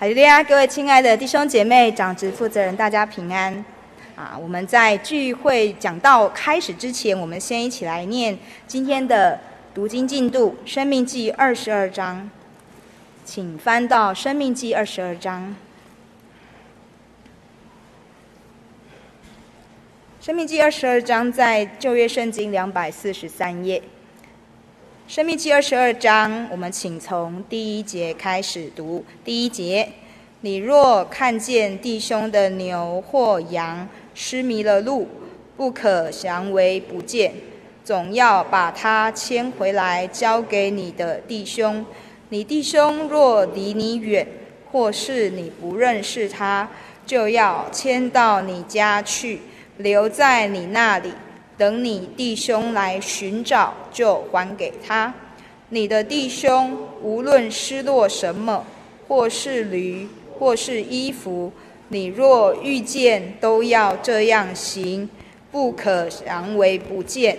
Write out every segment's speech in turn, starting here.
哈利路亚，各位亲爱的弟兄姐妹、长执负责人，大家平安。啊，我们在聚会讲道开始之前，我们先一起来念今天的读经进度，《生命记》二十二章，请翻到《生命记》二十二章。《生命记》二十二章在旧约圣经两百四十三页。《生命记》二十二章，我们请从第一节开始读。第一节：你若看见弟兄的牛或羊失迷了路，不可降为不见，总要把它牵回来交给你的弟兄。你弟兄若离你远，或是你不认识他，就要牵到你家去，留在你那里。等你弟兄来寻找，就还给他。你的弟兄无论失落什么，或是驴，或是衣服，你若遇见，都要这样行，不可详为不见。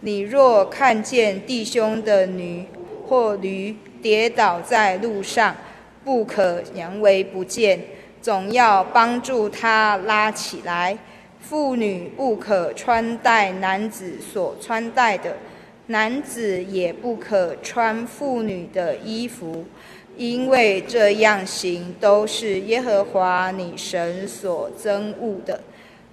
你若看见弟兄的女或驴跌倒在路上，不可详为不见，总要帮助他拉起来。妇女不可穿戴男子所穿戴的，男子也不可穿妇女的衣服，因为这样行都是耶和华你神所憎恶的。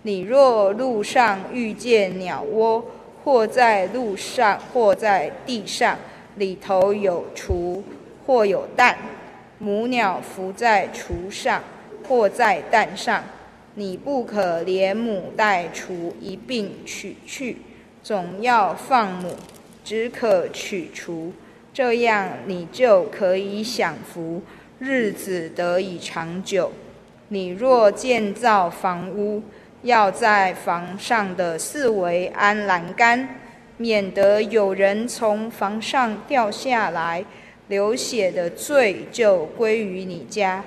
你若路上遇见鸟窝，或在路上，或在地上，里头有雏，或有蛋，母鸟伏在雏上，或在蛋上。你不可连母带雏一并取去，总要放母，只可取雏，这样你就可以享福，日子得以长久。你若建造房屋，要在房上的四围安栏杆，免得有人从房上掉下来，流血的罪就归于你家。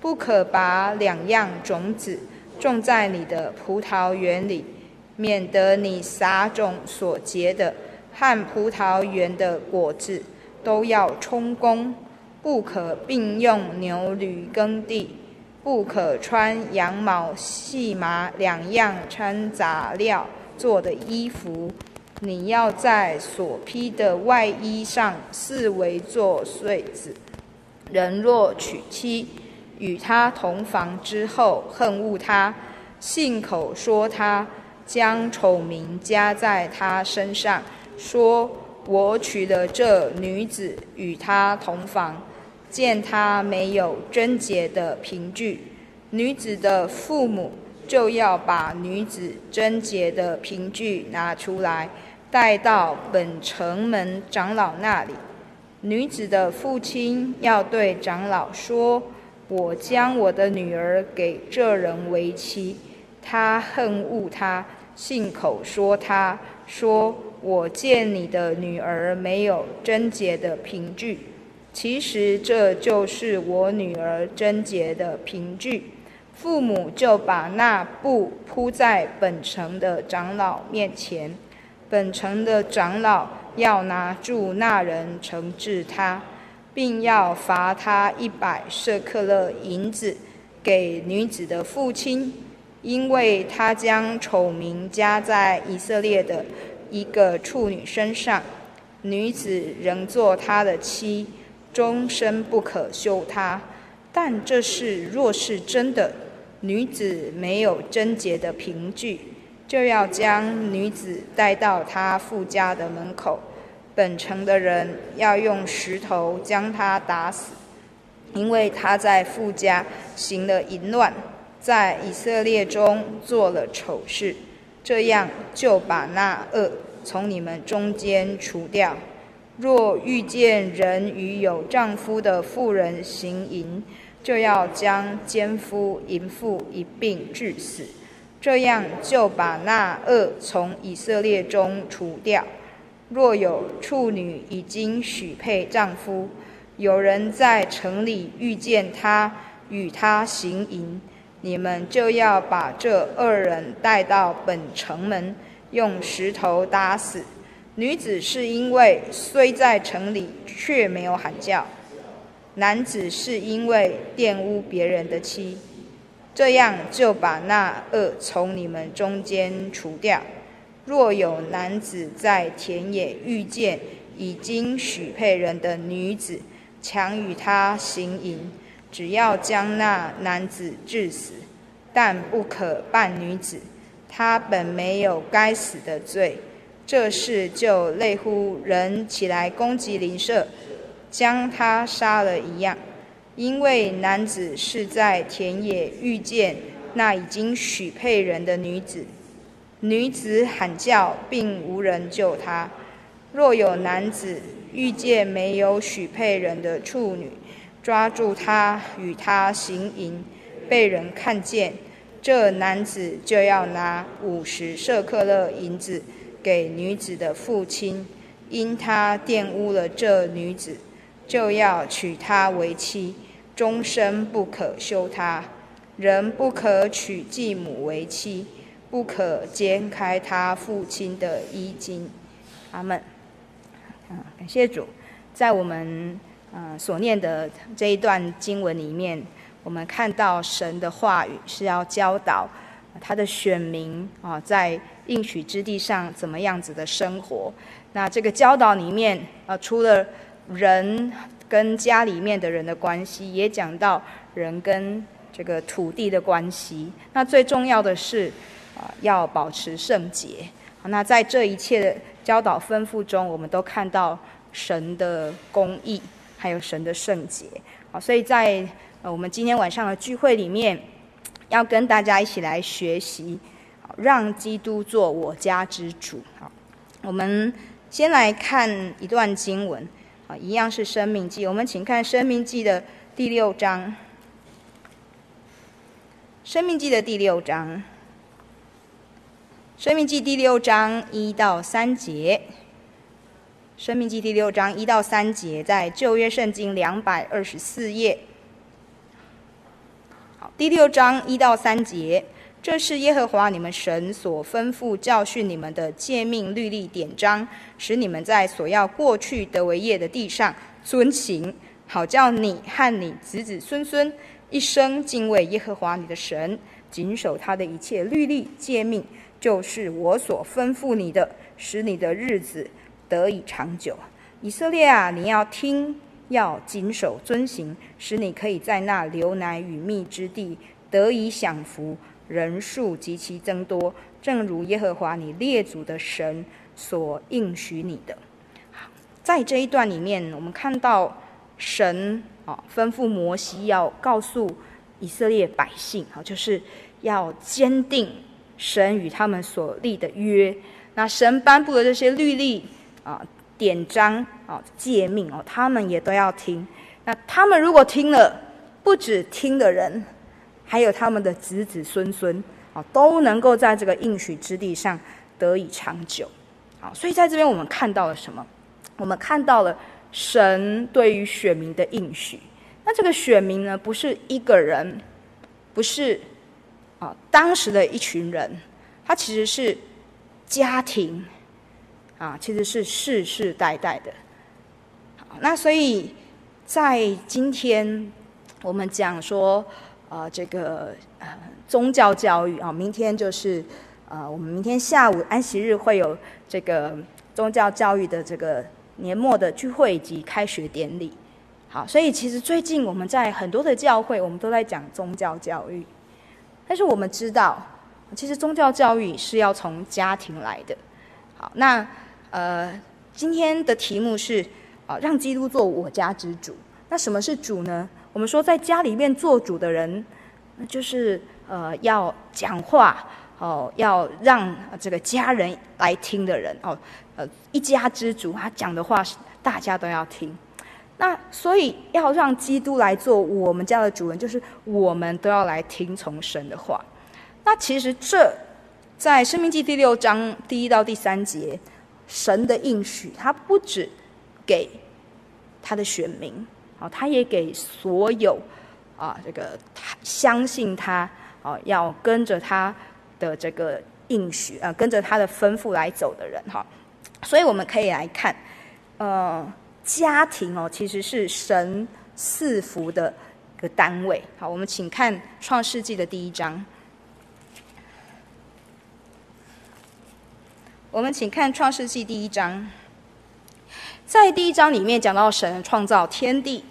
不可把两样种子。种在你的葡萄园里，免得你撒种所结的和葡萄园的果子都要充公。不可并用牛驴耕地，不可穿羊毛、细麻两样掺杂料做的衣服。你要在所披的外衣上四围做穗子。人若娶妻，与他同房之后，恨恶他，信口说他，将丑名加在他身上，说：“我娶了这女子与他同房，见他没有贞洁的凭据，女子的父母就要把女子贞洁的凭据拿出来，带到本城门长老那里。女子的父亲要对长老说。”我将我的女儿给这人为妻，他恨恶他，信口说他，说我见你的女儿没有贞洁的凭据，其实这就是我女儿贞洁的凭据。父母就把那布铺在本城的长老面前，本城的长老要拿住那人，惩治他。并要罚他一百舍客勒银子给女子的父亲，因为他将丑名加在以色列的一个处女身上，女子仍做他的妻，终身不可休他。但这事若是真的，女子没有贞洁的凭据，就要将女子带到他父家的门口。本城的人要用石头将他打死，因为他在富家行了淫乱，在以色列中做了丑事。这样就把那恶从你们中间除掉。若遇见人与有丈夫的妇人行淫，就要将奸夫淫妇一并治死。这样就把那恶从以色列中除掉。若有处女已经许配丈夫，有人在城里遇见她，与她行淫，你们就要把这二人带到本城门，用石头打死。女子是因为虽在城里，却没有喊叫，男子是因为玷污别人的妻，这样就把那恶从你们中间除掉。若有男子在田野遇见已经许配人的女子，强与她行淫，只要将那男子治死，但不可办女子，他本没有该死的罪。这事就类乎人起来攻击邻舍，将他杀了一样，因为男子是在田野遇见那已经许配人的女子，女子喊叫，并无人救她。若有男子遇见没有许配人的处女，抓住她与她行淫，被人看见，这男子就要拿五十舍客勒银子。给女子的父亲，因他玷污了这女子，就要娶她为妻，终身不可休她。人不可娶继母为妻，不可揭开他父亲的衣襟。阿门。嗯，感谢主，在我们嗯所念的这一段经文里面，我们看到神的话语是要教导他的选民啊，在。应许之地上怎么样子的生活？那这个教导里面，呃，除了人跟家里面的人的关系，也讲到人跟这个土地的关系。那最重要的是，啊，要保持圣洁。那在这一切的教导吩咐中，我们都看到神的公义，还有神的圣洁。好，所以在呃我们今天晚上的聚会里面，要跟大家一起来学习。让基督做我家之主。好，我们先来看一段经文，啊，一样是《生命记》。我们请看《生命记》的第六章，《生命记》的第六章，《生命记》第六章一到三节，《生命记》第六章一到三节，在旧约圣经两百二十四页。好，第六章一到三节。这是耶和华你们神所吩咐教训你们的诫命律例典章，使你们在所要过去得为业的地上遵行，好叫你和你子子孙孙一生敬畏耶和华你的神，谨守他的一切律例诫命，就是我所吩咐你的，使你的日子得以长久。以色列啊，你要听，要谨守遵行，使你可以在那流奶与蜜之地得以享福。人数极其增多，正如耶和华你列祖的神所应许你的。在这一段里面，我们看到神啊吩咐摩西要告诉以色列百姓啊，就是要坚定神与他们所立的约。那神颁布的这些律例啊、典章啊、诫命哦，他们也都要听。那他们如果听了，不止听的人。还有他们的子子孙孙啊，都能够在这个应许之地上得以长久。好，所以在这边我们看到了什么？我们看到了神对于选民的应许。那这个选民呢，不是一个人，不是啊当时的一群人，他其实是家庭啊，其实是世世代代的。那所以在今天我们讲说。啊、呃，这个呃宗教教育啊，明天就是呃我们明天下午安息日会有这个宗教教育的这个年末的聚会以及开学典礼。好，所以其实最近我们在很多的教会，我们都在讲宗教教育。但是我们知道，其实宗教教育是要从家庭来的。好，那呃今天的题目是啊、呃，让基督做我家之主。那什么是主呢？我们说，在家里面做主的人，那就是呃要讲话哦，要让这个家人来听的人哦，呃一家之主，他讲的话是大家都要听。那所以要让基督来做我们家的主人，就是我们都要来听从神的话。那其实这在生命记第六章第一到第三节，神的应许，他不止给他的选民。好，他也给所有啊，这个他相信他啊，要跟着他的这个应许啊，跟着他的吩咐来走的人哈。所以我们可以来看，呃，家庭哦，其实是神赐福的一个单位。好，我们请看创世纪的第一章。我们请看创世纪第一章，在第一章里面讲到神创造天地，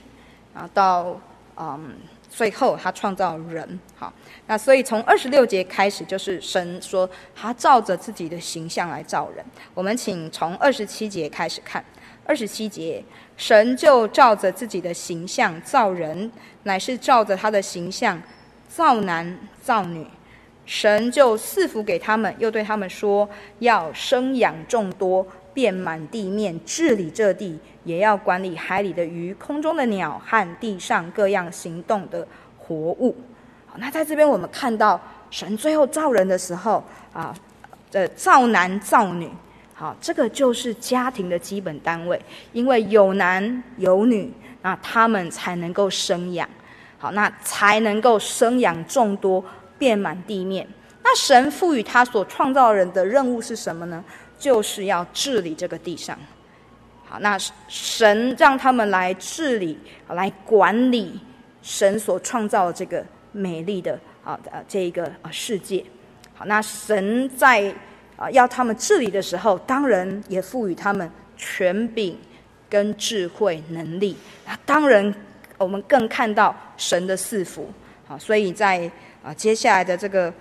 啊，到嗯最后他创造人。好，那所以从二十六节开始，就是神说他照着自己的形象来造人。我们请从二十七节开始看，二十七节，神就照着自己的形象造人，乃是照着他的形象造男造女。神就赐福给他们，又对他们说：“要生养众多，遍满地面，治理这地，也要管理海里的鱼、空中的鸟和地上各样行动的活物。”好，那在这边我们看到神最后造人的时候啊，呃，造男造女。好，这个就是家庭的基本单位，因为有男有女，那他们才能够生养。好，那才能够生养众多。遍满地面。那神赋予他所创造人的任务是什么呢？就是要治理这个地上。好，那神让他们来治理、来管理神所创造的这个美丽的啊呃这一个啊世界。好，那神在啊要他们治理的时候，当然也赋予他们权柄跟智慧能力。那当然，我们更看到神的赐福。好，所以在啊，接下来的这个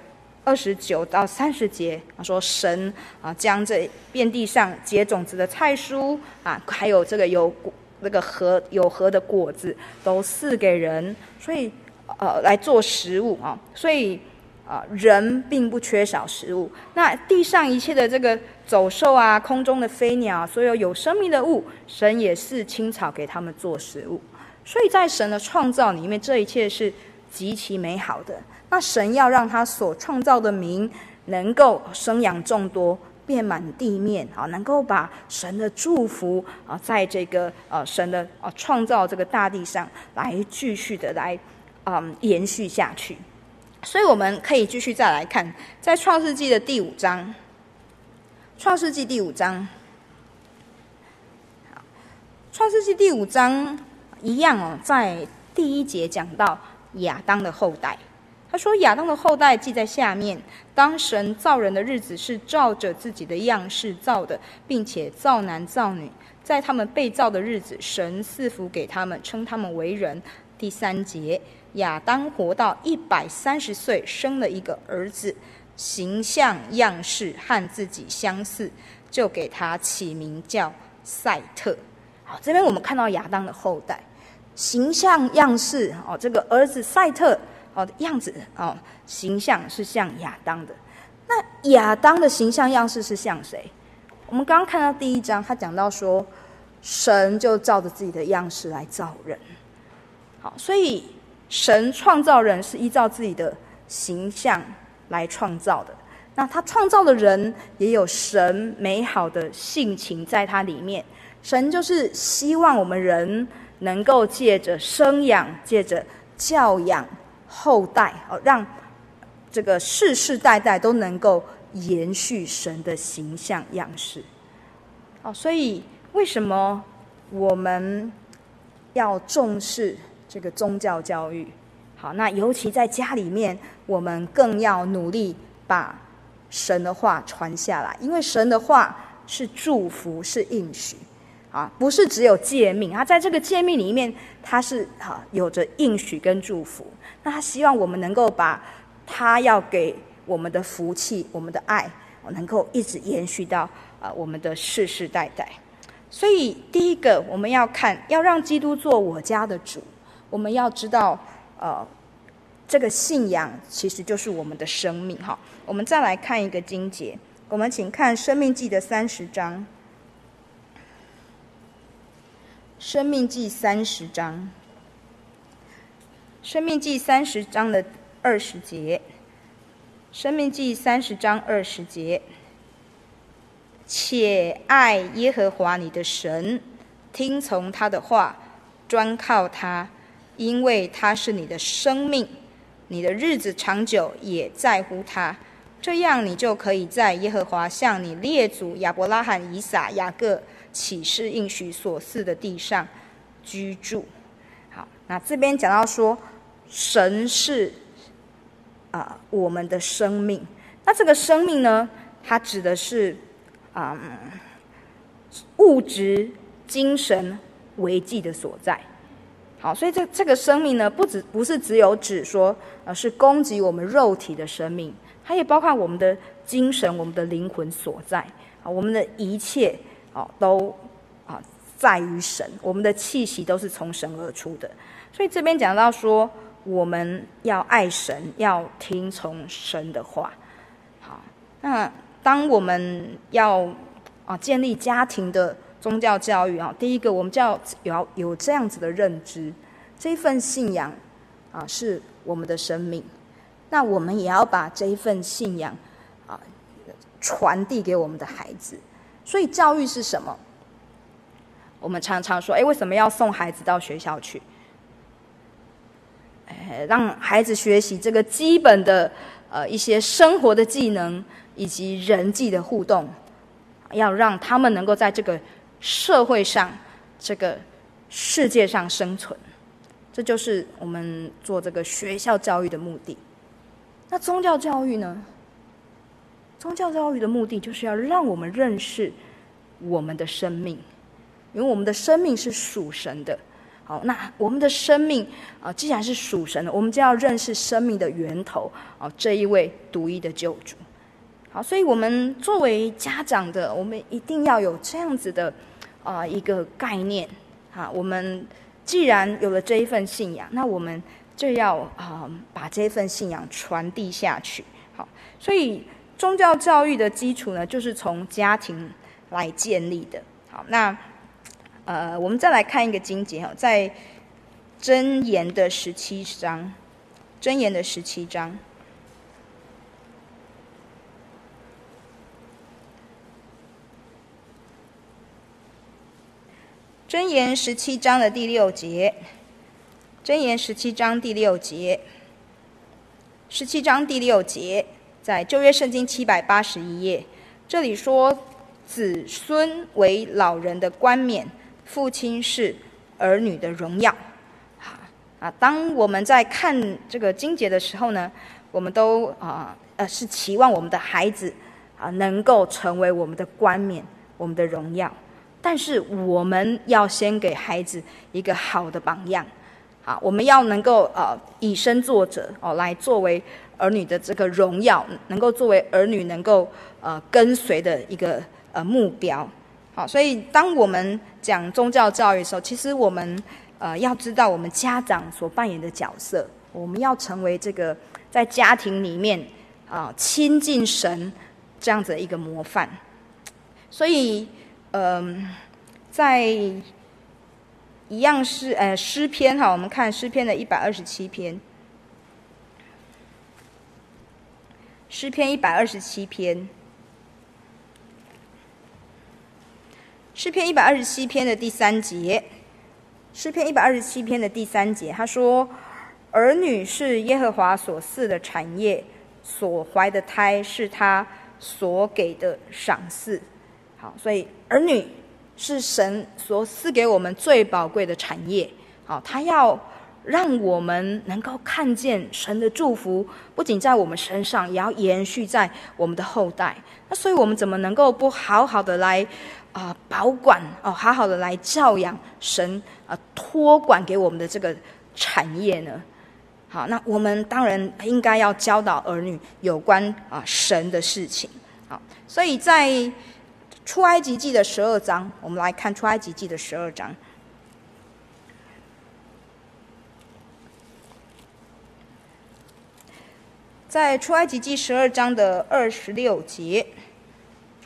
二十九到三十节，他说神啊，将这遍地上结种子的菜蔬啊，还有这个有果那个核有核的果子，都赐给人，所以呃来做食物啊，所以啊人并不缺少食物。那地上一切的这个走兽啊，空中的飞鸟，所有有生命的物，神也是青草给他们做食物。所以在神的创造里面，这一切是极其美好的。那神要让他所创造的民能够生养众多，遍满地面啊，能够把神的祝福啊，在这个呃神的啊创造这个大地上来继续的来嗯延续下去。所以我们可以继续再来看，在创世纪的第五章，创世纪第五章，创世纪第五章一样哦，在第一节讲到亚当的后代。他说：“亚当的后代记在下面。当神造人的日子是照着自己的样式造的，并且造男造女。在他们被造的日子，神赐福给他们，称他们为人。”第三节，亚当活到一百三十岁，生了一个儿子，形象样式和自己相似，就给他起名叫赛特。好，这边我们看到亚当的后代，形象样式哦，这个儿子赛特。哦的，样子哦，形象是像亚当的。那亚当的形象样式是像谁？我们刚刚看到第一章，他讲到说，神就照着自己的样式来造人。好，所以神创造人是依照自己的形象来创造的。那他创造的人也有神美好的性情在他里面。神就是希望我们人能够借着生养，借着教养。后代哦，让这个世世代代都能够延续神的形象样式。哦，所以为什么我们要重视这个宗教教育？好，那尤其在家里面，我们更要努力把神的话传下来，因为神的话是祝福，是应许。啊，不是只有诫命啊，在这个诫命里面，它是哈有着应许跟祝福。那他希望我们能够把他要给我们的福气、我们的爱，能够一直延续到啊我们的世世代代。所以，第一个我们要看，要让基督做我家的主。我们要知道，呃，这个信仰其实就是我们的生命。哈，我们再来看一个经节，我们请看《生命记》的三十章。生命记三十章，生命记三十章的二十节，生命记三十章二十节，且爱耶和华你的神，听从他的话，专靠他，因为他是你的生命，你的日子长久也在乎他，这样你就可以在耶和华向你列祖亚伯拉罕、以撒、雅各。启示应许所赐的地上居住，好，那这边讲到说，神是啊、我们的生命。那这个生命呢，它指的是啊、物质、精神维系的所在。好，所以这这个生命呢，不只不是只有指说呃是供给我们肉体的生命，它也包括我们的精神、我们的灵魂所在。啊，我们的一切啊都啊在于神，我们的气息都是从神而出的。所以这边讲到说，我们要爱神，要听从神的话。好，那当我们要啊建立家庭的宗教教育啊，第一个我们就要有有这样子的认知，这份信仰啊是我们的生命。那我们也要把这一份信仰啊传递给我们的孩子。所以教育是什么？我们常常说，哎，为什么要送孩子到学校去？哎，让孩子学习这个基本的呃一些生活的技能以及人际的互动，要让他们能够在这个社会上、这个世界上生存，这就是我们做这个学校教育的目的。那宗教教育呢？宗教教育的目的就是要让我们认识我们的生命，因为我们的生命是属神的。好，那我们的生命啊，既然是属神的，我们就要认识生命的源头啊，这一位独一的救主。好，所以我们作为家长的，我们一定要有这样子的啊一个概念啊。我们既然有了这一份信仰，那我们就要啊把这份信仰传递下去。好，所以宗教教育的基础呢，就是从家庭来建立的。好，那。呃，我们再来看一个经节哈，在箴言的十七章，箴言的十七章，箴言十七章的第六节，箴言十七章第六节，十七章第六节，在旧约圣经七百八十一页，这里说，子孙为老人的冠冕。父亲是儿女的荣耀，好啊。当我们在看这个经节的时候呢，我们都啊呃是期望我们的孩子啊能够成为我们的冠冕，我们的荣耀。但是我们要先给孩子一个好的榜样，啊，我们要能够呃以身作则哦，来作为儿女的这个荣耀，能够作为儿女能够呃跟随的一个呃目标。好，所以当我们讲宗教教育的时候，其实我们呃要知道我们家长所扮演的角色，我们要成为这个在家庭里面啊、亲近神这样子的一个模范。所以，嗯、在一样是呃诗篇哈，我们看诗篇的一百二十七篇，诗篇一百二十七篇。诗篇一百二十七篇的第三节，诗篇一百二十七篇的第三节，他说：“儿女是耶和华所赐的产业，所怀的胎是他所给的赏赐。”好，所以儿女是神所赐给我们最宝贵的产业。好，他要让我们能够看见神的祝福，不仅在我们身上，也要延续在我们的后代。那所以我们怎么能够不好好的来？啊、保管哦，好好的来教养神啊，托管给我们的这个产业呢。好，那我们当然应该要教导儿女有关啊神的事情。好，所以在出埃及记的十二章，我们来看出埃及记的十二章，在出埃及记十二章的二十六节。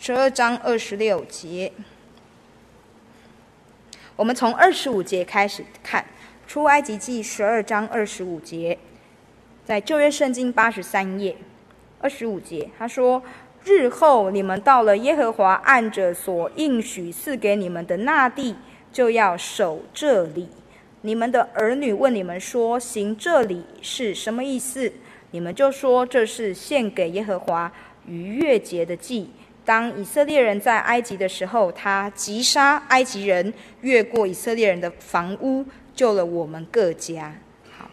十二章二十六节，我们从二十五节开始看《出埃及记》十二章二十五节，在旧约圣经八十三页二十五节，他说：“日后你们到了耶和华按着所应许赐给你们的那地，就要守这里。你们的儿女问你们说：行这里是什么意思？你们就说：这是献给耶和华逾越节的祭。”当以色列人在埃及的时候，他击杀埃及人，越过以色列人的房屋，救了我们各家。好，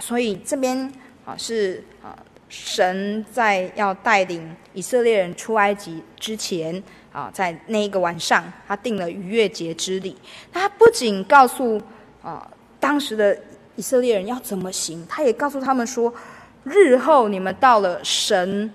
所以这边啊是啊神在要带领以色列人出埃及之前啊，在那一个晚上，他定了逾越节之礼。他不仅告诉啊当时的以色列人要怎么行，他也告诉他们说，日后你们到了神。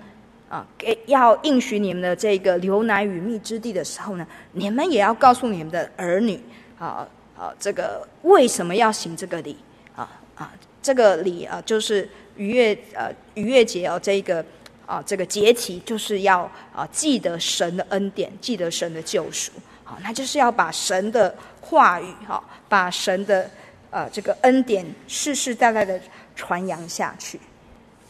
啊，给要应许你们的这个流奶与蜜之地的时候呢，你们也要告诉你们的儿女，啊啊，这个为什么要行这个礼？啊啊，这个礼啊，就是逾越呃逾越节哦，这个啊这个节期就是要啊记得神的恩典，记得神的救赎，好，那就是要把神的话语哈，把神的呃这个恩典世世代代的传扬下去，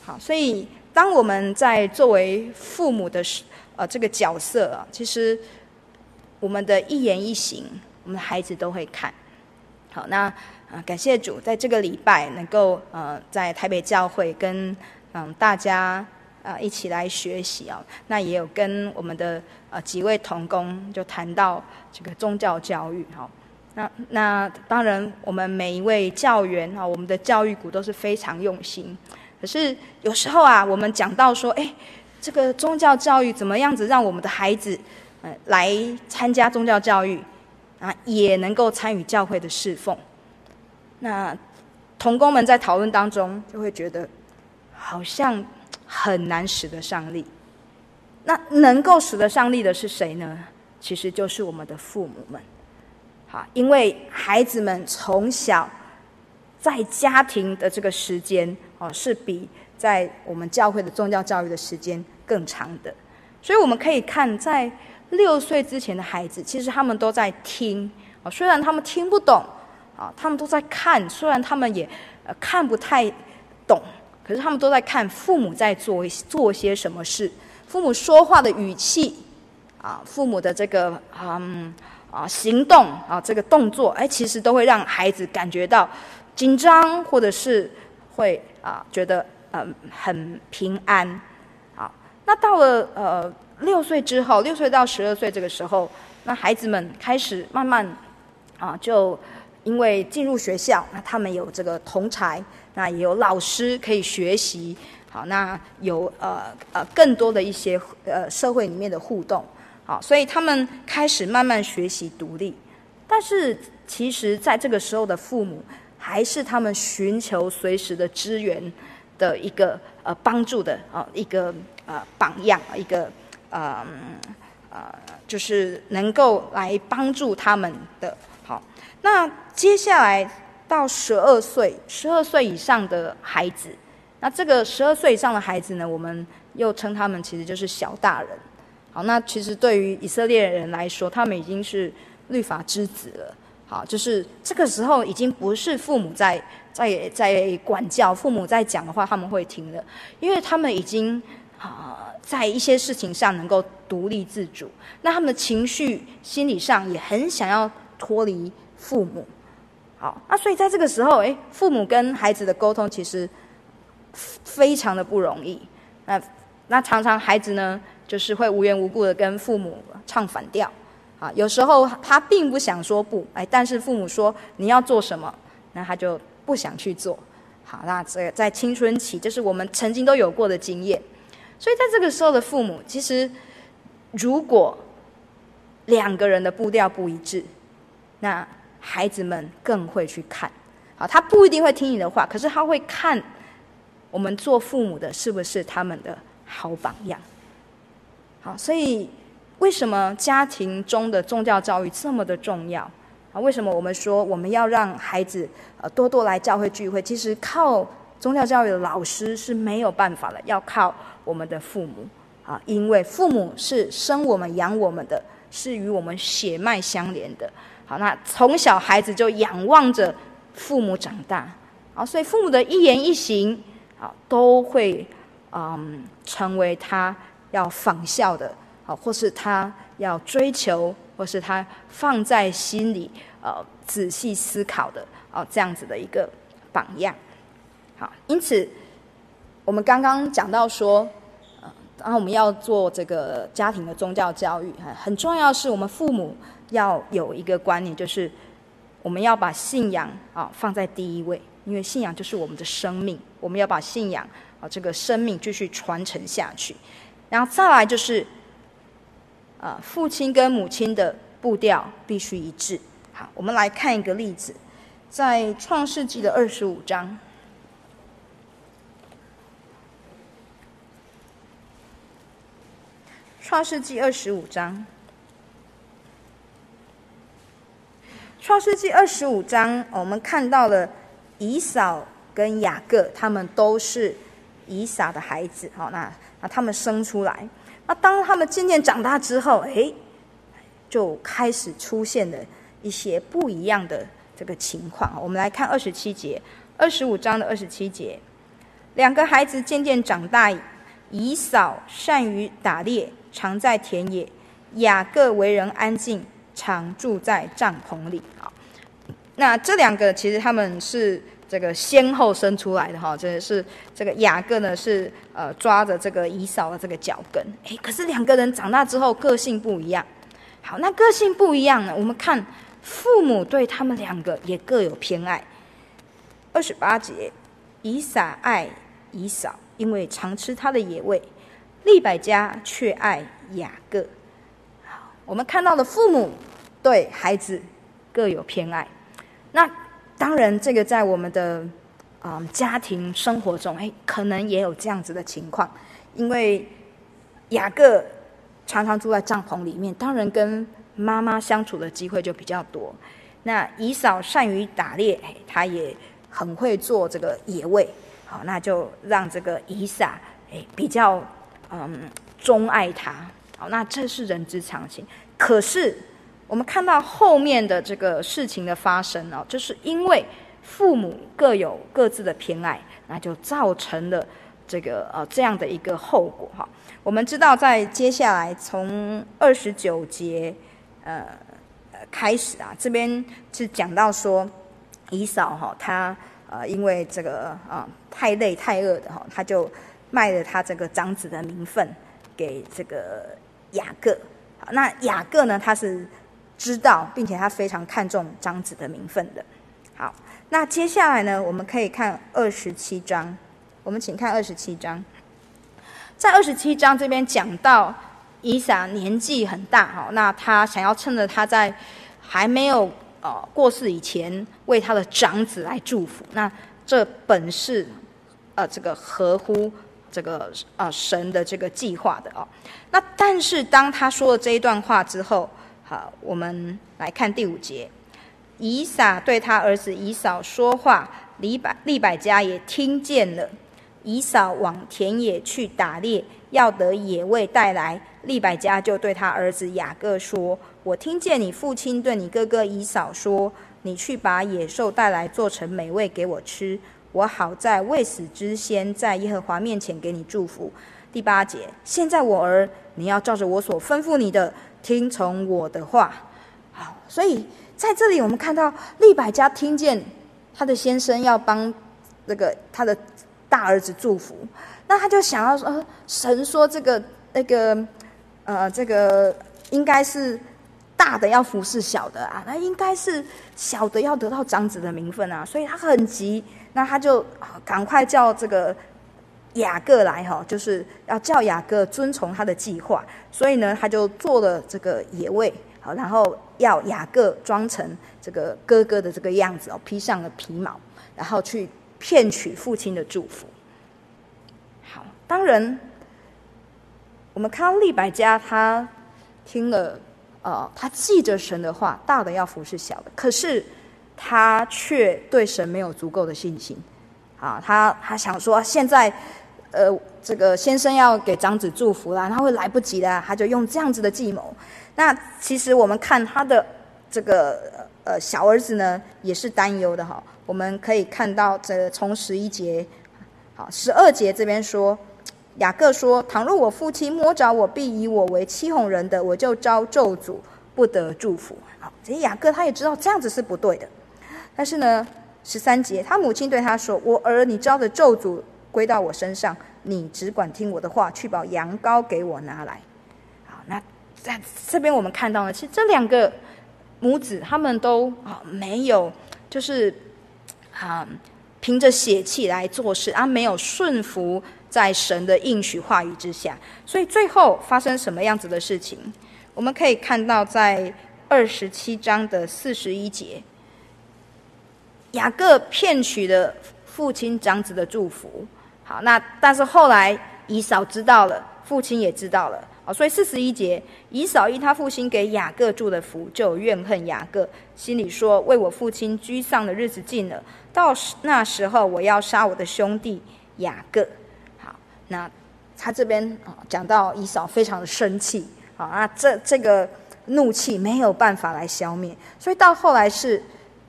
好，所以。当我们在作为父母的时，呃，这个角色啊，其实我们的一言一行，我们的孩子都会看。好，那啊、感谢主，在这个礼拜能够呃，在台北教会跟嗯、大家啊、呃、一起来学习、哦，那也有跟我们的呃几位同工就谈到这个宗教教育哈、哦。那那当然，我们每一位教员哈、哦，我们的教育股都是非常用心。可是有时候啊，我们讲到说，哎，这个宗教教育怎么样子让我们的孩子，呃，来参加宗教教育，啊，也能够参与教会的侍奉。那童工们在讨论当中就会觉得，好像很难使得上力。那能够使得上力的是谁呢？其实就是我们的父母们。好，因为孩子们从小在家庭的这个时间。哦，是比在我们教会的宗教教育的时间更长的，所以我们可以看，在六岁之前的孩子，其实他们都在听，啊，虽然他们听不懂，啊，他们都在看，虽然他们也呃看不太懂，可是他们都在看父母在做做些什么事，父母说话的语气，啊，父母的这个嗯啊行动啊这个动作，哎，其实都会让孩子感觉到紧张，或者是会。啊，觉得嗯、很平安，好，那到了呃六岁之后，六岁到十二岁这个时候，那孩子们开始慢慢啊，就因为进入学校，那他们有这个同才，那也有老师可以学习，好，那有呃呃更多的一些呃社会里面的互动，好，所以他们开始慢慢学习独立，但是其实在这个时候的父母。还是他们寻求随时的支援的一个呃帮助的啊一个呃榜样，一个呃呃就是能够来帮助他们的。那接下来到十二岁，十二岁以上的孩子，那这个十二岁以上的孩子呢，我们又称他们其实就是小大人。好，那其实对于以色列人来说，他们已经是律法之子了。好，就是这个时候已经不是父母在在在管教，父母在讲的话他们会听的，因为他们已经啊在一些事情上能够独立自主，那他们的情绪心理上也很想要脱离父母。好，那所以在这个时候，诶，父母跟孩子的沟通其实非常的不容易。那那常常孩子呢，就是会无缘无故的跟父母唱反调。啊，有时候他并不想说不，哎，但是父母说你要做什么，那他就不想去做。好，那这在青春期，这是我们曾经都有过的经验。所以在这个时候的父母，其实如果两个人的步调不一致，那孩子们更会去看。好，他不一定会听你的话，可是他会看我们做父母的是不是他们的好榜样。好，所以。为什么家庭中的宗教教育这么的重要啊？为什么我们说我们要让孩子呃多多来教会聚会？其实靠宗教教育的老师是没有办法的，要靠我们的父母啊，因为父母是生我们养我们的，是与我们血脉相连的。好，那从小孩子就仰望着父母长大啊，所以父母的一言一行啊，都会嗯成为他要仿效的。好，或是他要追求，或是他放在心里，呃，仔细思考的，哦，这样子的一个榜样。好，因此我们刚刚讲到说，呃，然后我们要做这个家庭的宗教教育，很重要，是我们父母要有一个观念，就是我们要把信仰啊放在第一位，因为信仰就是我们的生命，我们要把信仰啊这个生命继续传承下去。然后再来就是，啊，父亲跟母亲的步调必须一致。好，我们来看一个例子，在创世纪的二十五章。创世纪二十五章。创世纪二十五章，我们看到了以扫跟雅各，他们都是以撒的孩子。好，那那他们生出来，那当他们渐渐长大之后，哎，就开始出现了一些不一样的这个情况。我们来看二十七节，二十五章的二十七节，两个孩子渐渐长大，以扫善于打猎，常在田野；雅各为人安静。常住在帐篷里啊。那这两个其实他们是这个先后生出来的哈，这是这个雅各呢是呃抓着这个以扫的这个脚跟，哎，可是两个人长大之后个性不一样。好，那个性不一样呢，我们看父母对他们两个也各有偏爱。二十八节，以撒爱以扫，因为常吃他的野味；利百加却爱雅各。我们看到的父母对孩子各有偏爱，那当然这个在我们的嗯、家庭生活中，哎，可能也有这样子的情况。因为雅各常常住在帐篷里面，当然跟妈妈相处的机会就比较多。那以扫善于打猎，哎，他也很会做这个野味，好，那就让这个以撒哎比较嗯钟爱他。那这是人之常情。可是，我们看到后面的这个事情的发生哦，就是因为父母各有各自的偏爱，那就造成了这个呃这样的一个后果哈。我们知道，在接下来从二十九节呃开始啊，这边是讲到说，姨嫂哈她呃因为这个啊、太累太饿的哈，她就卖了她这个长子的名分给这个。雅各，那雅各呢？他是知道，并且他非常看重长子的名分的。好，那接下来呢？我们可以看二十七章。我们请看二十七章，在二十七章这边讲到以撒年纪很大，哈，那他想要趁着他在还没有呃过世以前，为他的长子来祝福。那这本是呃这个合乎。这个啊，神的这个计划的哦，那但是当他说了这一段话之后，好，我们来看第五节，以撒对他儿子以扫说话，利百利百加也听见了。以扫往田野去打猎，要得野味带来，利百加就对他儿子雅各说：“我听见你父亲对你哥哥以扫说，你去把野兽带来，做成美味给我吃。”我好在未死之先，在耶和华面前给你祝福。第八节，现在我儿，你要照着我所吩咐你的，听从我的话。好，所以在这里我们看到利百家听见他的先生要帮那个他的大儿子祝福，那他就想要说，呃，神说这个那个呃，这个应该是。大的要服侍小的啊，那应该是小的要得到长子的名分啊，所以他很急，那他就赶快叫这个雅各来哈，就是要叫雅各遵从他的计划，所以呢，他就做了这个野味，好，然后要雅各装成这个哥哥的这个样子哦，披上了皮毛，然后去骗取父亲的祝福。好，当然我们看到利百加他听了。呃，他记着神的话，大的要服侍小的，可是他却对神没有足够的信心。啊，他他想说，现在呃，这个先生要给长子祝福啦，他会来不及的，他就用这样子的计谋。那其实我们看他的这个呃小儿子呢，也是担忧的哈。我们可以看到，这从十一节，好，十二节这边说。雅各说：“倘若我父亲摸着我，必以我为欺哄人的，我就遭咒诅，不得祝福。”好，这雅各他也知道这样子是不对的。但是呢，十三节，他母亲对他说：“我儿，你招的咒诅归到我身上，你只管听我的话，去把羊羔给我拿来。”好，那在这边我们看到呢，其实这两个母子他们都啊没有，就是啊凭着血气来做事，啊没有顺服在神的应许话语之下，所以最后发生什么样子的事情？我们可以看到在二十七章的四十一节，雅各骗取了父亲长子的祝福。好，那但是后来以扫知道了，父亲也知道了。啊，所以四十一节，以扫因他父亲给雅各祝的福，就怨恨雅各，心里说：为我父亲居丧的日子近了，到那时候我要杀我的兄弟雅各。好，那他这边啊讲到以扫非常的生气，好，那这这个怒气没有办法来消灭，所以到后来是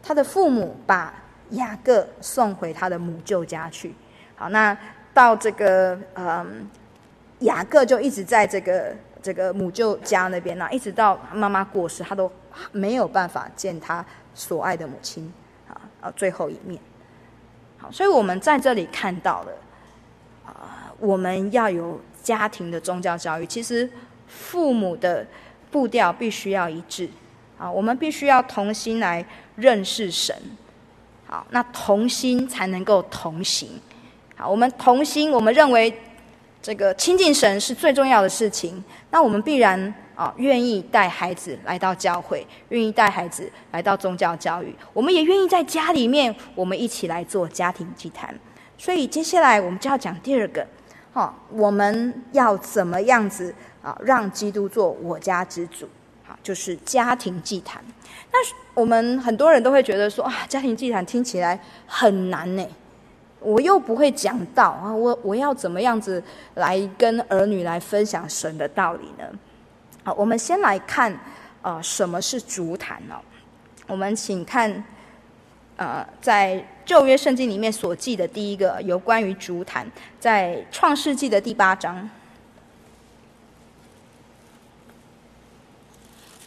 他的父母把雅各送回他的母舅家去。好，那到这个嗯。雅各就一直在这个这个母舅家那边呢，一直到妈妈过世，他都没有办法见他所爱的母亲啊啊最后一面。好，所以我们在这里看到了啊，我们要有家庭的宗教教育，其实父母的步调必须要一致啊，我们必须要同心来认识神，好，那同心才能够同行。好，我们同心，我们认为。这个亲近神是最重要的事情，那我们必然啊愿意带孩子来到教会，愿意带孩子来到宗教教育，我们也愿意在家里面，我们一起来做家庭祭坛。所以接下来我们就要讲第二个，哈，我们要怎么样子啊让基督做我家之主？好，就是家庭祭坛。那我们很多人都会觉得说啊，家庭祭坛听起来很难呢。我又不会讲道啊，我我要怎么样子来跟儿女来分享神的道理呢？好，我们先来看啊、什么是筑坛呢？我们请看，呃，在旧约圣经里面所记的第一个有关于筑坛，在创世纪的第八章，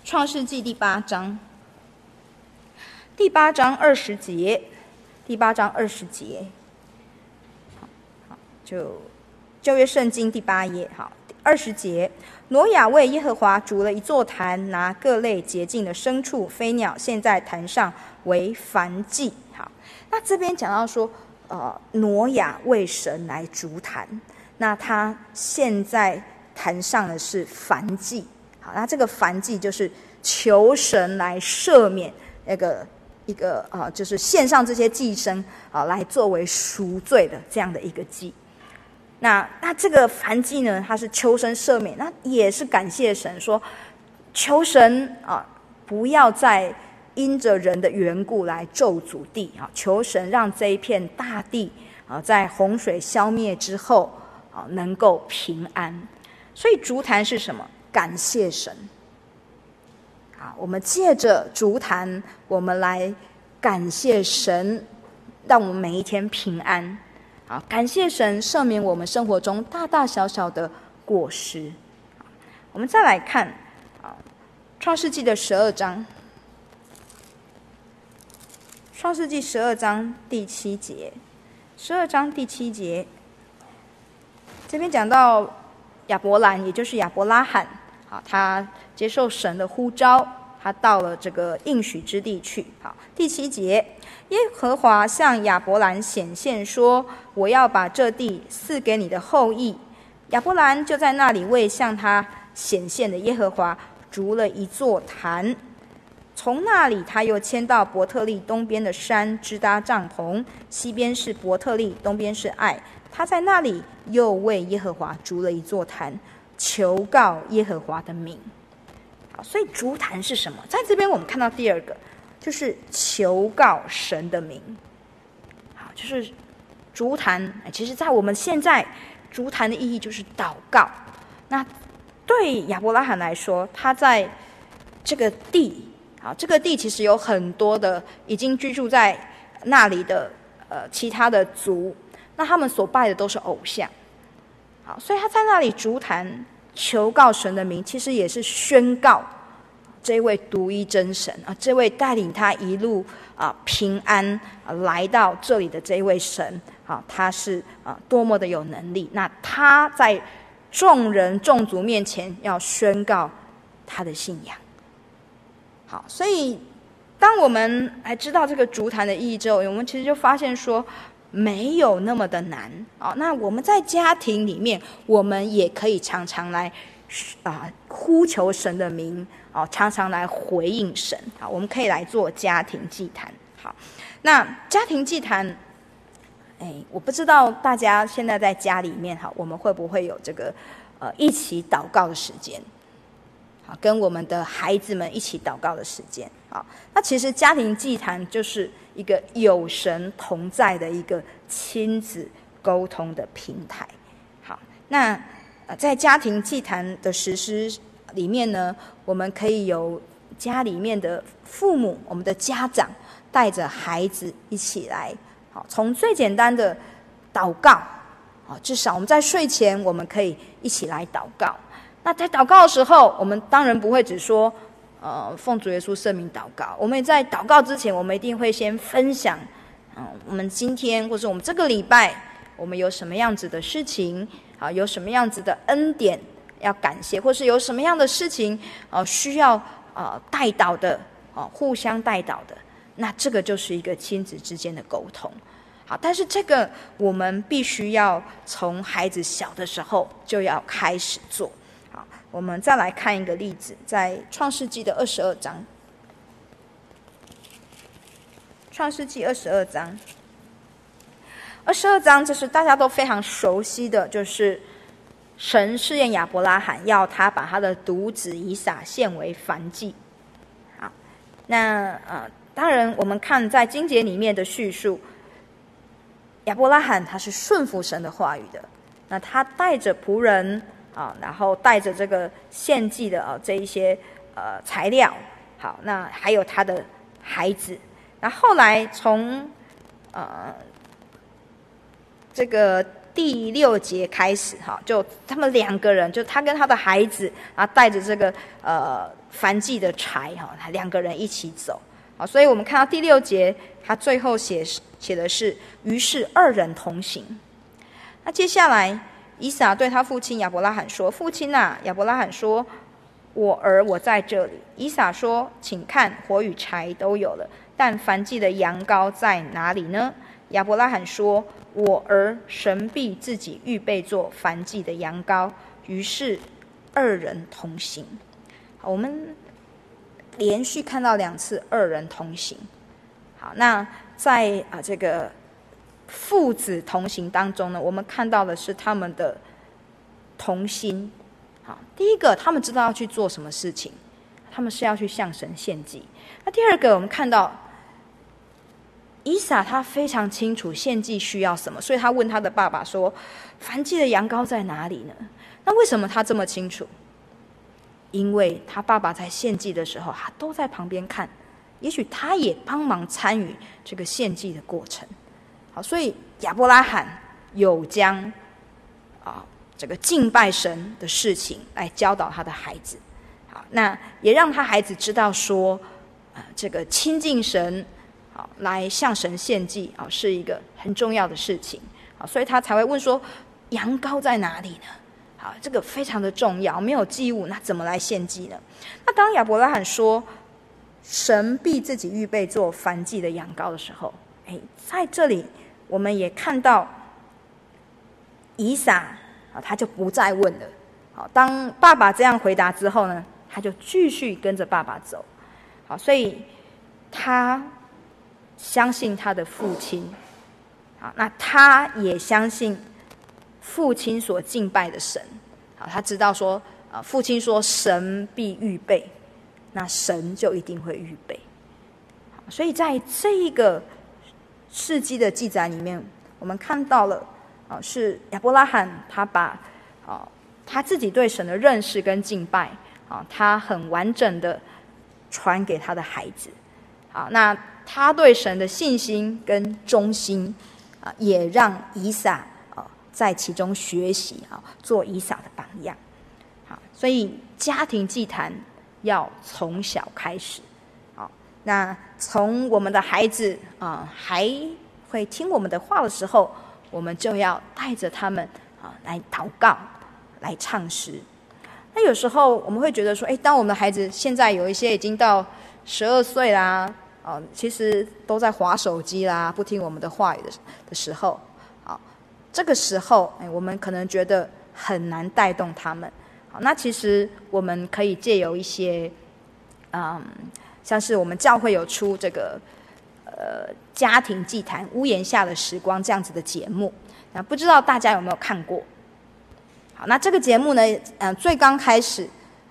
创世纪第八章，第八章二十节，第八章二十节。好就旧约圣经第八页，好，二十节，挪亚为耶和华筑了一座坛，拿各类洁净的牲畜、飞鸟献在坛上为燔祭。好，那这边讲到说，呃，挪亚为神来筑坛，那他现在坛上的是燔祭。好，那这个燔祭就是求神来赦免那个一个啊、就是献上这些祭牲啊、来作为赎罪的这样的一个祭。那那这个燔祭呢，他是求神赦免，那也是感谢神，说求神啊，不要再因着人的缘故来咒诅地啊，求神让这一片大地啊，在洪水消灭之后啊，能够平安。所以竹坛是什么？感谢神。我们借着筑坛，我们来感谢神，让我们每一天平安。好，感谢神赦免我们生活中大大小小的过失。我们再来看啊，《创世纪》的十二章，《创世纪》十二章第七节，十二章第七节，这边讲到亚伯兰，也就是亚伯拉罕，啊，他接受神的呼召。他到了这个应许之地去。好，第七节，耶和华向亚伯兰显现说：“我要把这地赐给你的后裔。”亚伯兰就在那里为向他显现的耶和华筑了一座坛。从那里，他又迁到伯特利东边的山支搭帐篷，西边是伯特利，东边是爱。他在那里又为耶和华筑了一座坛，求告耶和华的名。好所以筑坛是什么？在这边我们看到第二个，就是求告神的名。好，就是筑坛。其实，在我们现在筑坛的意义就是祷告。那对亚伯拉罕来说，他在这个地，啊，这个地其实有很多的已经居住在那里的呃其他的族，那他们所拜的都是偶像。好，所以他在那里筑坛。求告神的名，其实也是宣告这位独一真神啊，这位带领他一路啊平安啊来到这里的这位神啊，他是啊多么的有能力。那他在众人众族面前要宣告他的信仰。好，所以当我们来知道这个筑坛的意义之后，我们其实就发现说没有那么的难哦。那我们在家庭里面，我们也可以常常来啊呼求神的名哦，常常来回应神。啊，我们可以来做家庭祭坛。好，那家庭祭坛。哎，我不知道大家现在在家里面哈，我们会不会有这个呃一起祷告的时间？好，跟我们的孩子们一起祷告的时间。好，那其实家庭祭坛就是一个有神同在的一个亲子沟通的平台。好，那呃在家庭祭坛的实施里面呢，我们可以由家里面的父母，我们的家长带着孩子一起来。好从最简单的祷告，啊，至少我们在睡前我们可以一起来祷告。那在祷告的时候，我们当然不会只说，呃，奉主耶稣圣名祷告。我们也在祷告之前，我们一定会先分享，嗯，我们今天或者我们这个礼拜，我们有什么样子的事情，啊，有什么样子的恩典要感谢，或是有什么样的事情，呃，需要呃代祷的，啊，互相代祷的。那这个就是一个亲子之间的沟通，好，但是这个我们必须要从孩子小的时候就要开始做。我们再来看一个例子，在创世纪的二十二章。创世纪二十二章，二十二章这是大家都非常熟悉的，就是神试验亚伯拉罕，要他把他的独子以撒献为燔祭。好，那呃。当然，我们看在经节里面的叙述，亚伯拉罕他是顺服神的话语的。那他带着仆人啊，然后带着这个献祭的啊这一些呃材料，好，那还有他的孩子。那后来从呃这个第六节开始哈，就他们两个人，就他跟他的孩子啊，带着这个呃燔祭的柴哈，他两个人一起走。好，所以我们看到第六节，他最后写写的是，于是二人同行。那接下来，以撒对他父亲亚伯拉罕说：“父亲啊！”亚伯拉罕说：“我儿，我在这里。”以撒说：“请看，火与柴都有了，但燔祭的羊羔在哪里呢？”亚伯拉罕说：“我儿，神必自己预备做燔祭的羊羔。”于是二人同行。好，我们。连续看到两次二人同行，好，那在啊这个父子同行当中呢，我们看到的是他们的同心。好，第一个他们知道要去做什么事情，他们是要去向神献祭。那第二个，我们看到以撒他非常清楚献祭需要什么，所以他问他的爸爸说：“燔祭的羊羔在哪里呢？”那为什么他这么清楚？因为他爸爸在献祭的时候，他都在旁边看，也许他也帮忙参与这个献祭的过程。所以亚伯拉罕有将啊这个敬拜神的事情来教导他的孩子。好，那也让他孩子知道说，啊这个亲近神，好来向神献祭啊是一个很重要的事情。好，所以他才会问说，羊羔在哪里呢？好，这个非常的重要。没有祭物，那怎么来献祭呢？那当亚伯拉罕说神必自己预备做燔祭的羊羔的时候，哎，在这里我们也看到以撒啊，他就不再问了。好，当爸爸这样回答之后呢，他就继续跟着爸爸走。好，所以他相信他的父亲。好，那他也相信。父亲所敬拜的神，好，他知道说，啊，父亲说神必预备，那神就一定会预备。所以在这一个事迹的记载里面，我们看到了，啊，是亚伯拉罕他把，啊，他自己对神的认识跟敬拜，啊，他很完整的传给他的孩子，好，那他对神的信心跟忠心，啊，也让以撒啊。在其中学习啊，做以撒的榜样，好，所以家庭祭坛要从小开始，那从我们的孩子啊还会听我们的话的时候，我们就要带着他们啊来祷告，来唱诗。那有时候我们会觉得说，哎，当我们的孩子现在有一些已经到十二岁啦，哦，其实都在划手机啦，不听我们的话语的的时候，好，这个时候，哎，我们可能觉得很难带动他们。好，那其实我们可以借由一些，嗯，像是我们教会有出这个，呃，家庭祭坛屋檐下的时光这样子的节目，那不知道大家有没有看过？好，那这个节目呢，嗯，最刚开始。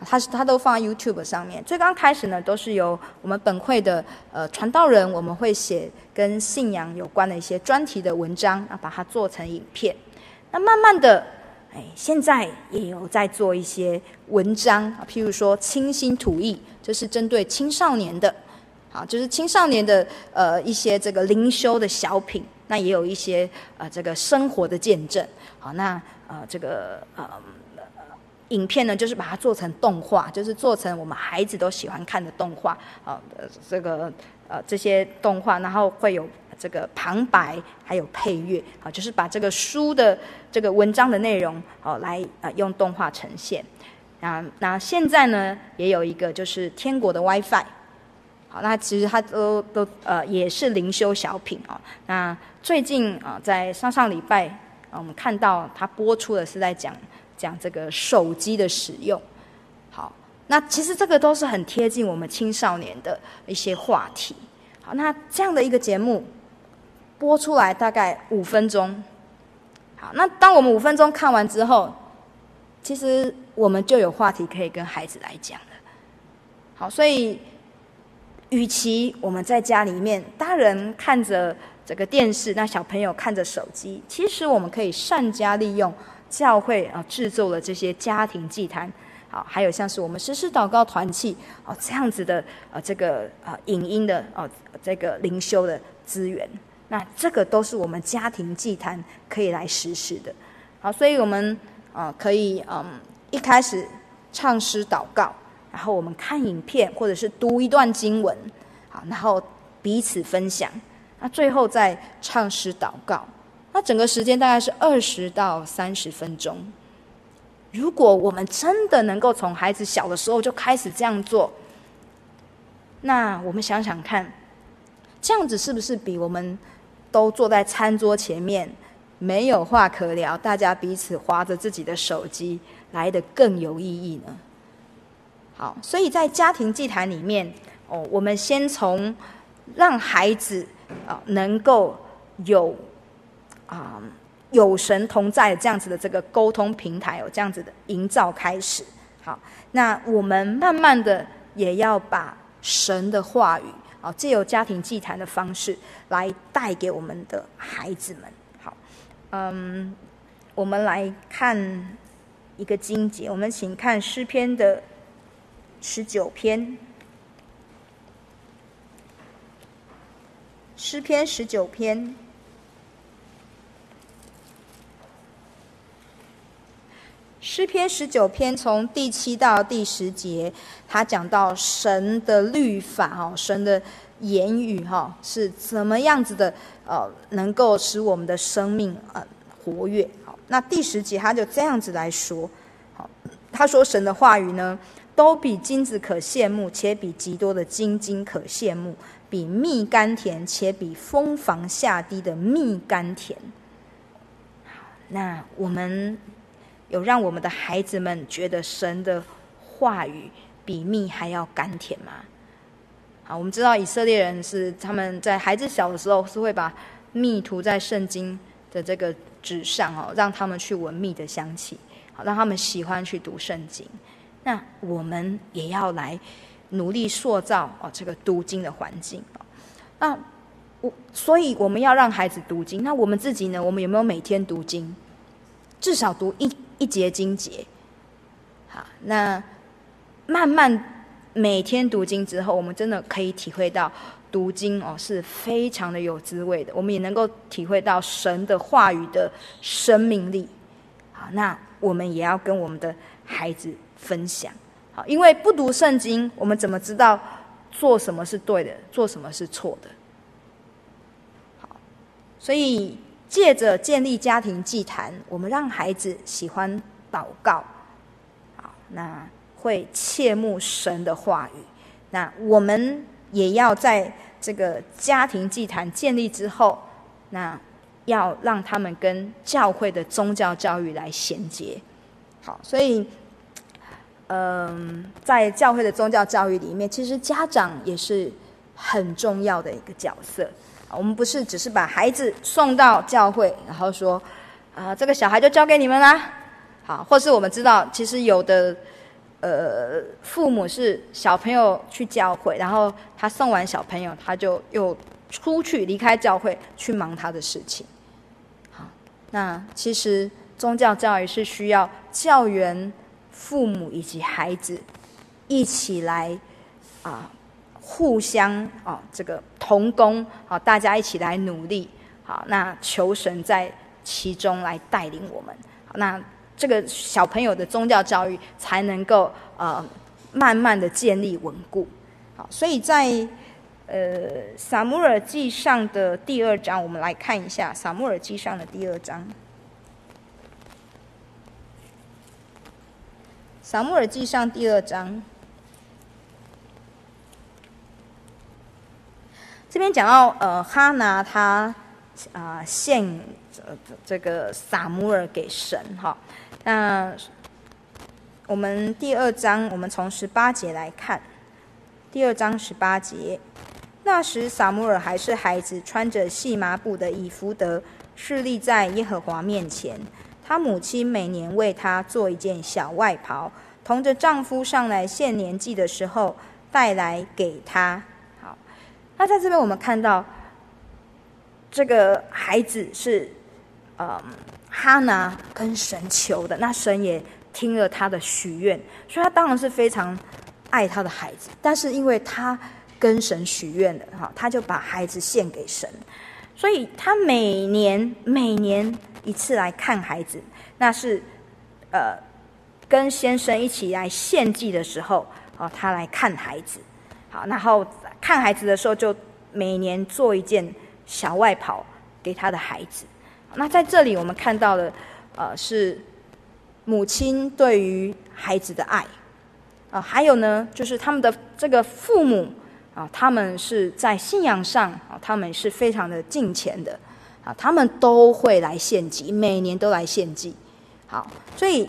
它是它都放在 YouTube 上面。最刚开始呢，都是由我们本会的呃传道人，我们会写跟信仰有关的一些专题的文章，啊，把它做成影片。那慢慢的，哎，现在也有在做一些文章，譬如说清新吐意，这是针对青少年的，好，就是青少年的呃一些这个灵修的小品。那也有一些呃这个生活的见证。好，那呃这个呃。影片呢，就是把它做成动画，就是做成我们孩子都喜欢看的动画啊。呃，这个呃这些动画，然后会有这个旁白，还有配乐啊，就是把这个书的这个文章的内容哦，来呃用动画呈现。啊，那现在呢，也有一个就是天国的 WiFi。好，那其实它都都呃也是灵修小品哦。那最近啊，在上上礼拜啊，我们看到它播出的是在讲。讲这个手机的使用，好，那其实这个都是很贴近我们青少年的一些话题。好，那这样的一个节目播出来大概五分钟，好，那当我们五分钟看完之后，其实我们就有话题可以跟孩子来讲了。好，所以与其我们在家里面大人看着这个电视，那小朋友看着手机，其实我们可以善加利用。教会啊，制作了这些家庭祭坛，好，还有像是我们实时祷告团契哦，这样子的呃，这个呃影音的哦，这个灵修的资源，那这个都是我们家庭祭坛可以来实施的。好，所以我们啊可以嗯一开始唱诗祷告，然后我们看影片或者是读一段经文，好，然后彼此分享，那最后再唱诗祷告。那整个时间大概是二十到三十分钟。如果我们真的能够从孩子小的时候就开始这样做，那我们想想看，这样子是不是比我们都坐在餐桌前面没有话可聊，大家彼此划着自己的手机来的更有意义呢？好，所以在家庭祭坛里面，哦，我们先从让孩子啊能够有。啊、有神同在这样子的这个沟通平台有这样子的营造开始。好，那我们慢慢的也要把神的话语，啊，借由家庭祭坛的方式来带给我们的孩子们。好，嗯，我们来看一个经节，我们请看诗篇的十九篇，诗篇十九篇。诗篇十九篇从第七到第十节，他讲到神的律法哦，神的言语哈是怎么样子的呃，能够使我们的生命呃活跃。好，那第十节他就这样子来说，好，他说神的话语呢，都比金子可羡慕，且比极多的金金可羡慕，比蜜甘甜，且比蜂房下滴的蜜甘甜。好，那我们。有让我们的孩子们觉得神的话语比蜜还要甘甜吗？好，我们知道以色列人是他们在孩子小的时候是会把蜜涂在圣经的这个纸上哦，让他们去闻蜜的香气，好，让他们喜欢去读圣经。那我们也要来努力塑造哦这个读经的环境。那我所以我们要让孩子读经，那我们自己呢？我们有没有每天读经？至少读一。一节经节，好，那慢慢每天读经之后，我们真的可以体会到读经哦是非常的有滋味的。我们也能够体会到神的话语的生命力。好，那我们也要跟我们的孩子分享。好，因为不读圣经，我们怎么知道做什么是对的，做什么是错的？好，所以。借着建立家庭祭坛，我们让孩子喜欢祷告，好，那会切慕神的话语，那我们也要在这个家庭祭坛建立之后，那要让他们跟教会的宗教教育来衔接。好，所以，嗯，在教会的宗教教育里面，其实家长也是很重要的一个角色。我们不是只是把孩子送到教会，然后说，啊，这个小孩就交给你们啦。好，或是我们知道，其实有的，呃，父母是小朋友去教会，然后他送完小朋友，他就又出去离开教会去忙他的事情。好，那其实宗教教育是需要教员、父母以及孩子一起来啊。互相啊，这个同工啊，大家一起来努力，好，那求神在其中来带领我们，好，那这个小朋友的宗教教育才能够呃慢慢的建立稳固，好，所以在呃撒母耳记上的第二章，我们来看一下撒母耳记上的第二章，撒母耳记上第二章。这边讲到，呃，哈拿他啊献这这个撒母耳给神哈。那我们第二章，我们从十八节来看，第二章十八节，那时撒母耳还是孩子，穿着细麻布的以弗德，侍立在耶和华面前。他母亲每年为他做一件小外袍，同着丈夫上来献年祭的时候带来给他。那在这边，我们看到这个孩子是，呃，哈拿跟神求的，那神也听了他的许愿，所以他当然是非常爱他的孩子。但是因为他跟神许愿了，哈，他就把孩子献给神，所以他每年每年一次来看孩子，那是呃跟先生一起来献祭的时候，哦，他来看孩子，好，然后。看孩子的时候，就每年做一件小外袍给他的孩子。那在这里，我们看到的，呃，是母亲对于孩子的爱，啊，还有呢，就是他们的这个父母啊，他们是在信仰上啊，他们是非常的敬虔的，啊，他们都会来献祭，每年都来献祭。好，所以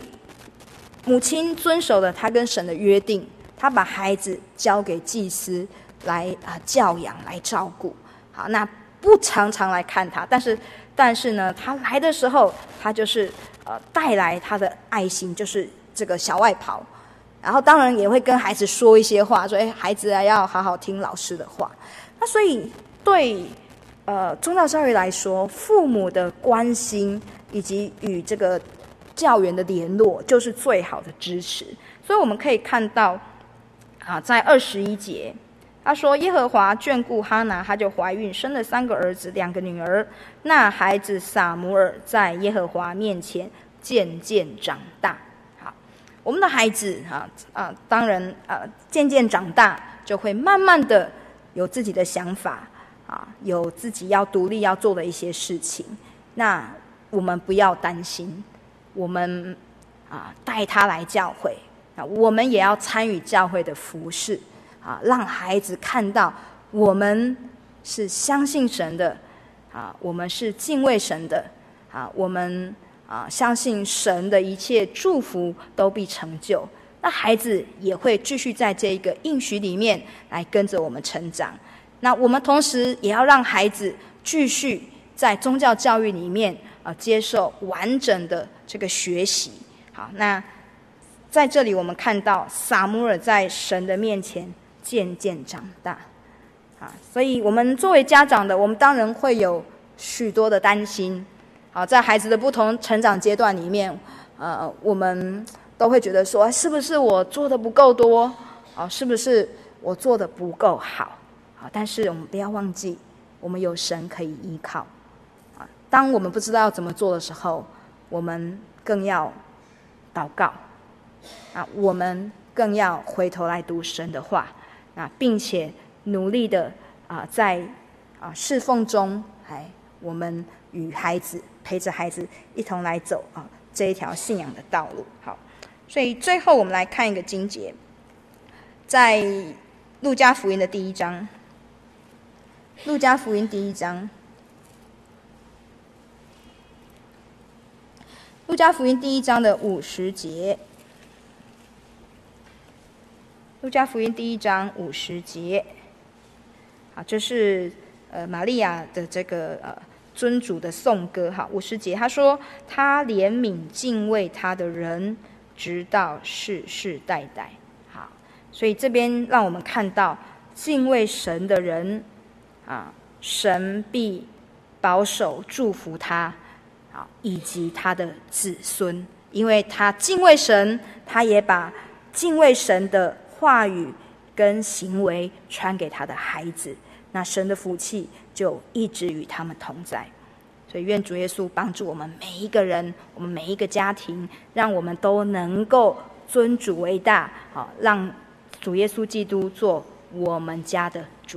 母亲遵守了他跟神的约定，他把孩子交给祭司。来啊，教养来照顾，好，那不常常来看他，但是但是呢，他来的时候，他就是呃带来他的爱心，就是这个小外袍，然后当然也会跟孩子说一些话，说哎，孩子啊要好好听老师的话。那所以对呃宗教教育来说，父母的关心以及与这个教员的联络，就是最好的支持。所以我们可以看到啊，在二十一节。他说：“耶和华眷顾哈拿，她就怀孕，生了三个儿子，两个女儿。那孩子撒母耳在耶和华面前渐渐长大。好，我们的孩子啊啊，当然啊，渐渐长大就会慢慢的有自己的想法啊，有自己要独立要做的一些事情。那我们不要担心，我们啊带他来教会啊，我们也要参与教会的服侍。”啊，让孩子看到我们是相信神的，啊，我们是敬畏神的，啊，我们啊相信神的一切祝福都必成就。那孩子也会继续在这个应许里面来跟着我们成长。那我们同时也要让孩子继续在宗教教育里面啊接受完整的这个学习。好，那在这里我们看到撒母耳在神的面前。渐渐长大，啊，所以我们作为家长的，我们当然会有许多的担心。好，在孩子的不同成长阶段里面，呃，我们都会觉得说，是不是我做的不够多？啊，是不是我做的不够好？啊，但是我们不要忘记，我们有神可以依靠。啊，当我们不知道怎么做的时候，我们更要祷告。啊，我们更要回头来读神的话。啊，并且努力的啊，在啊侍奉中，哎，我们与孩子陪着孩子一同来走啊这一条信仰的道路。好，所以最后我们来看一个经节，在路加福音的第一章，路加福音第一章，路加福音第一章的五十节，路加福音第一章五十节，好，这是呃玛利亚的这个呃。尊主的颂歌，哈，五十节，他说：“他怜悯敬畏他的人，直到世世代代。”好，所以这边让我们看到敬畏神的人，啊，神必保守祝福他，啊，以及他的子孙，因为他敬畏神，他也把敬畏神的话语跟行为传给他的孩子。那神的福气就一直与他们同在，所以愿主耶稣帮助我们每一个人，我们每一个家庭，让我们都能够尊主为大，好，让主耶稣基督做我们家的主。